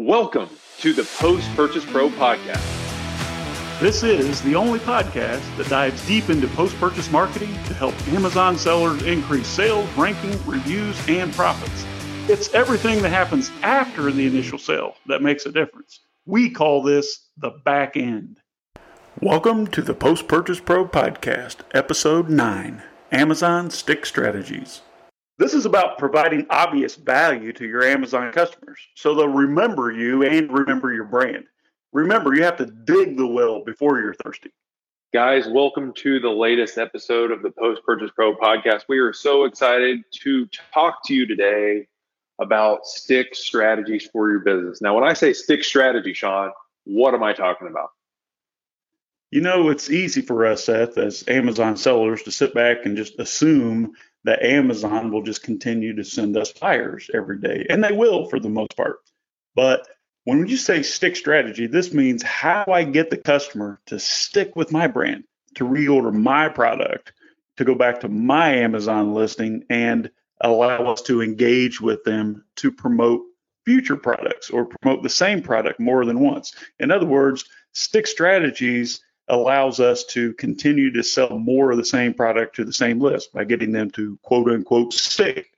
Welcome to the Post Purchase Pro podcast. This is the only podcast that dives deep into post purchase marketing to help Amazon sellers increase sales, ranking, reviews, and profits. It's everything that happens after the initial sale that makes a difference. We call this the back end. Welcome to the Post Purchase Pro podcast, episode 9 Amazon Stick Strategies. This is about providing obvious value to your Amazon customers so they'll remember you and remember your brand. Remember, you have to dig the well before you're thirsty. Guys, welcome to the latest episode of the Post Purchase Pro podcast. We are so excited to talk to you today about stick strategies for your business. Now, when I say stick strategy, Sean, what am I talking about? You know, it's easy for us, Seth, as Amazon sellers to sit back and just assume that Amazon will just continue to send us buyers every day, and they will for the most part. But when you say stick strategy, this means how I get the customer to stick with my brand, to reorder my product, to go back to my Amazon listing and allow us to engage with them to promote future products or promote the same product more than once. In other words, stick strategies allows us to continue to sell more of the same product to the same list by getting them to quote unquote stick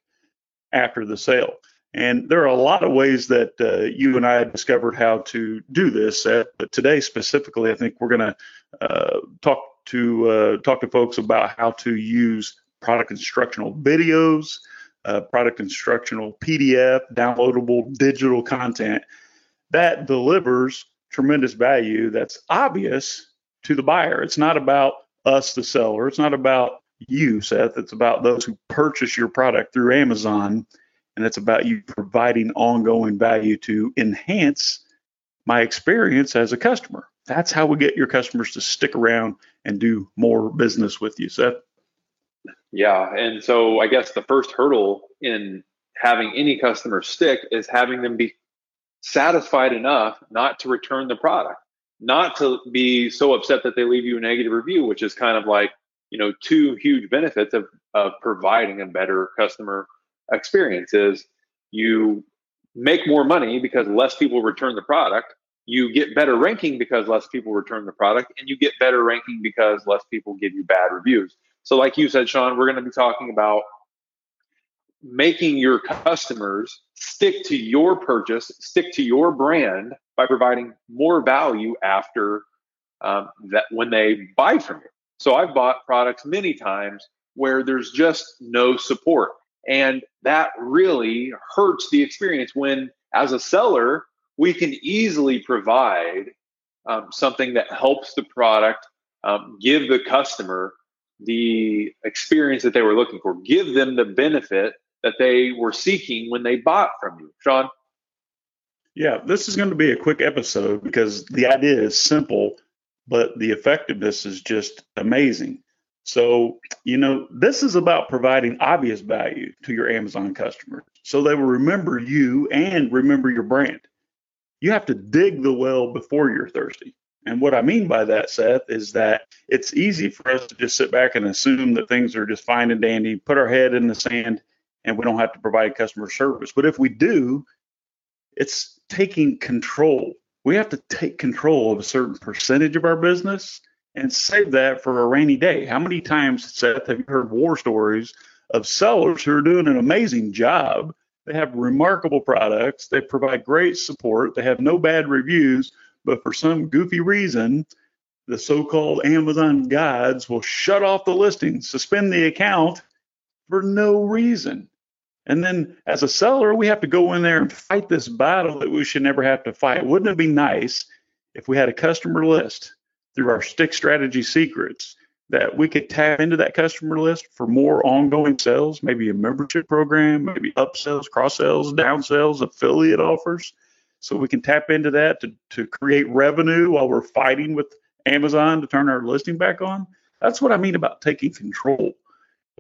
after the sale. And there are a lot of ways that uh, you and I discovered how to do this. Uh, but today specifically, I think we're going to uh, talk to uh, talk to folks about how to use product instructional videos, uh, product instructional PDF, downloadable digital content that delivers tremendous value that's obvious to the buyer. It's not about us, the seller. It's not about you, Seth. It's about those who purchase your product through Amazon. And it's about you providing ongoing value to enhance my experience as a customer. That's how we get your customers to stick around and do more business with you, Seth. Yeah. And so I guess the first hurdle in having any customer stick is having them be satisfied enough not to return the product not to be so upset that they leave you a negative review, which is kind of like, you know, two huge benefits of, of providing a better customer experience is you make more money because less people return the product. You get better ranking because less people return the product, and you get better ranking because less people give you bad reviews. So, like you said, Sean, we're going to be talking about making your customers stick to your purchase, stick to your brand by providing more value after um, that when they buy from you. So I've bought products many times where there's just no support. And that really hurts the experience when, as a seller, we can easily provide um, something that helps the product um, give the customer the experience that they were looking for, give them the benefit that they were seeking when they bought from you. Sean? Yeah, this is going to be a quick episode because the idea is simple, but the effectiveness is just amazing. So, you know, this is about providing obvious value to your Amazon customers so they will remember you and remember your brand. You have to dig the well before you're thirsty. And what I mean by that, Seth, is that it's easy for us to just sit back and assume that things are just fine and dandy, put our head in the sand, and we don't have to provide customer service. But if we do, it's taking control. We have to take control of a certain percentage of our business and save that for a rainy day. How many times, Seth, have you heard war stories of sellers who are doing an amazing job? They have remarkable products, they provide great support, they have no bad reviews, but for some goofy reason, the so called Amazon gods will shut off the listing, suspend the account for no reason. And then as a seller, we have to go in there and fight this battle that we should never have to fight. Wouldn't it be nice if we had a customer list through our stick strategy secrets that we could tap into that customer list for more ongoing sales, maybe a membership program, maybe upsells, cross sells, down sells, affiliate offers. So we can tap into that to, to create revenue while we're fighting with Amazon to turn our listing back on. That's what I mean about taking control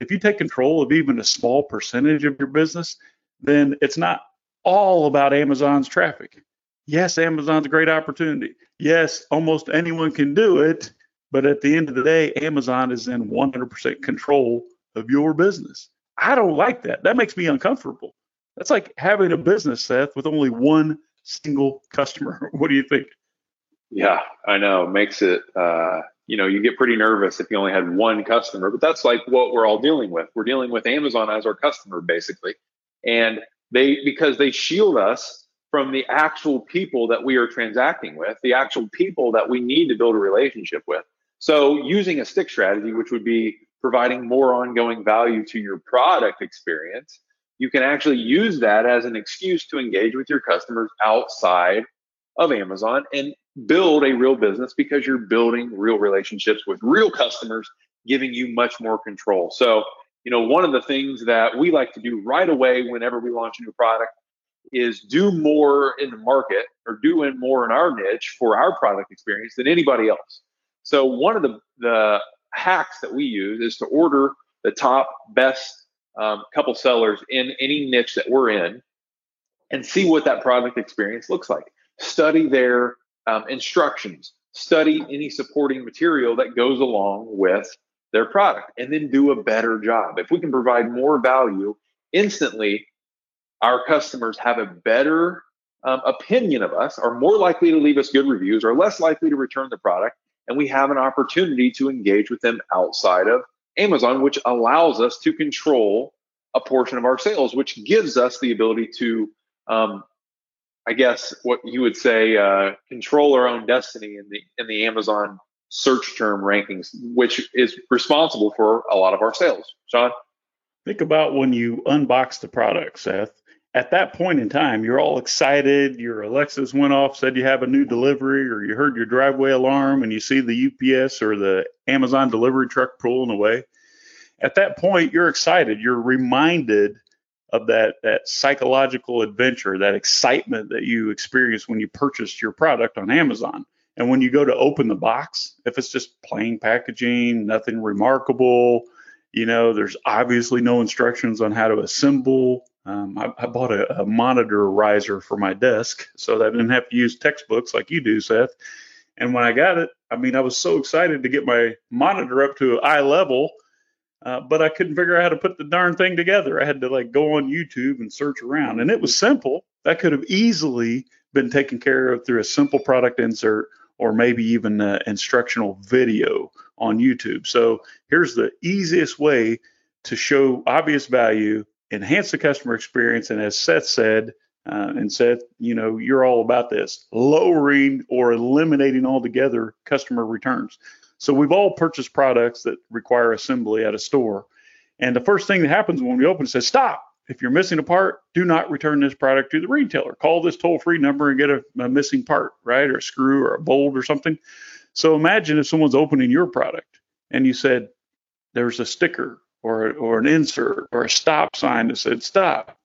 if you take control of even a small percentage of your business, then it's not all about Amazon's traffic. Yes, Amazon's a great opportunity. Yes, almost anyone can do it. But at the end of the day, Amazon is in 100% control of your business. I don't like that. That makes me uncomfortable. That's like having a business, Seth, with only one single customer. What do you think? Yeah, I know. Makes it, uh, you know, you get pretty nervous if you only had one customer, but that's like what we're all dealing with. We're dealing with Amazon as our customer, basically. And they, because they shield us from the actual people that we are transacting with, the actual people that we need to build a relationship with. So using a stick strategy, which would be providing more ongoing value to your product experience, you can actually use that as an excuse to engage with your customers outside of Amazon and build a real business because you're building real relationships with real customers, giving you much more control. So, you know, one of the things that we like to do right away whenever we launch a new product is do more in the market or do more in our niche for our product experience than anybody else. So one of the, the hacks that we use is to order the top best um, couple sellers in any niche that we're in and see what that product experience looks like. Study their um, instructions, study any supporting material that goes along with their product, and then do a better job. If we can provide more value instantly, our customers have a better um, opinion of us, are more likely to leave us good reviews, are less likely to return the product, and we have an opportunity to engage with them outside of Amazon, which allows us to control a portion of our sales, which gives us the ability to, um, I guess, what you would say, uh, control our own destiny in the in the Amazon search term rankings, which is responsible for a lot of our sales. Sean, think about when you unbox the product, Seth at that point in time, you're all excited. Your Alexa's went off, said you have a new delivery, or you heard your driveway alarm and you see the UPS or the Amazon delivery truck pulling away. At that point, you're excited. You're reminded of that that psychological adventure, that excitement that you experience when you purchased your product on Amazon. And when you go to open the box, if it's just plain packaging, nothing remarkable, you know, there's obviously no instructions on how to assemble um, I, I, bought a, a, monitor riser for my desk so that I didn't have to use textbooks like you do, Seth. And when I got it, I mean, I was so excited to get my monitor up to eye level, uh, but I couldn't figure out how to put the darn thing together. I had to like go on YouTube and search around, and it was simple. That could have easily been taken care of through a simple product insert or maybe even an instructional video on YouTube. So here's the easiest way to show obvious value enhance the customer experience. And as Seth said, uh, and Seth, you know, you're all about this lowering or eliminating altogether customer returns. So we've all purchased products that require assembly at a store. And the first thing that happens when we open it says, stop. If you're missing a part, do not return this product to the retailer. Call this toll free number and get a, a missing part, right? Or a screw or a bolt or something. So imagine if someone's opening your product and you said, there's a sticker or, or an insert or a stop sign that said stop.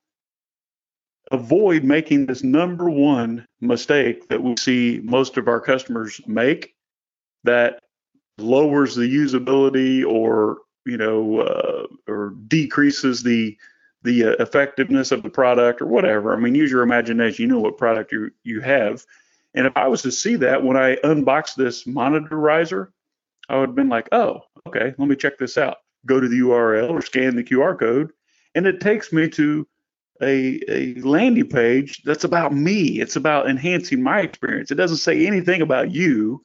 Avoid making this number one mistake that we see most of our customers make that lowers the usability or you know uh, or decreases the the uh, effectiveness of the product or whatever. I mean, use your imagination. You know what product you you have. And if I was to see that when I unbox this monitor riser, I would have been like, oh, okay, let me check this out go to the URL or scan the QR code, and it takes me to a, a landing page that's about me. It's about enhancing my experience. It doesn't say anything about you.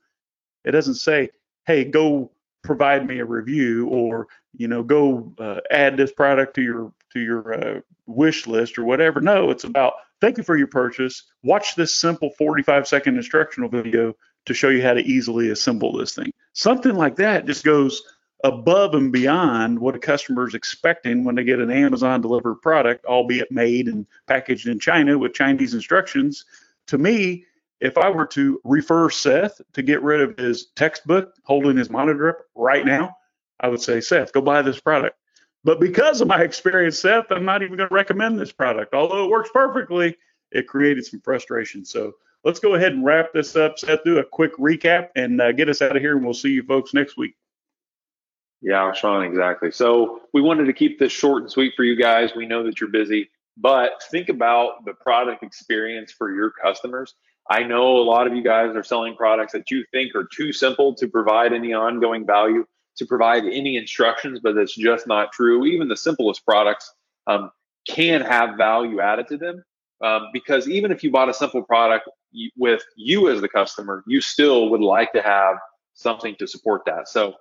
It doesn't say, hey, go provide me a review or you know go uh, add this product to your to your uh, wish list or whatever. No it's about thank you for your purchase. Watch this simple 45 second instructional video to show you how to easily assemble this thing. Something like that just goes above and beyond what a customer is expecting when they get an Amazon delivered product, albeit made and packaged in China with Chinese instructions. To me, if I were to refer Seth to get rid of his textbook holding his monitor up right now, I would say, Seth, go buy this product. But because of my experience, Seth, I'm not even going to recommend this product. Although it works perfectly, it created some frustration. So let's go ahead and wrap this up. Seth, do a quick recap and uh, get us out of here, and we'll see you folks next week. Yeah, Sean, exactly. So we wanted to keep this short and sweet for you guys. We know that you're busy, but think about the product experience for your customers. I know a lot of you guys are selling products that you think are too simple to provide any ongoing value, to provide any instructions, but that's just not true. Even the simplest products um, can have value added to them. um, because even if you bought a simple product with you as the customer, you still would like to have something to support that. So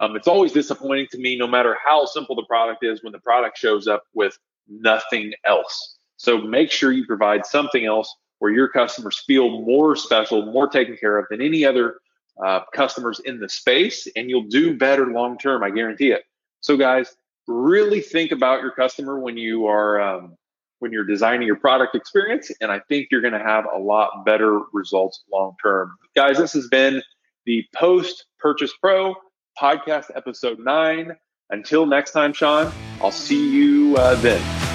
um, it's always disappointing to me, no matter how simple the product is, when the product shows up with nothing else. So make sure you provide something else where your customers feel more special, more taken care of than any other uh, customers in the space, and you'll do better long term. I guarantee it. So, guys, really think about your customer when you are um, when you're designing your product experience, and I think you're going to have a lot better results long term. Guys, this has been the Post Purchase Pro podcast, episode nine. Until next time, Sean, I'll see you uh, then.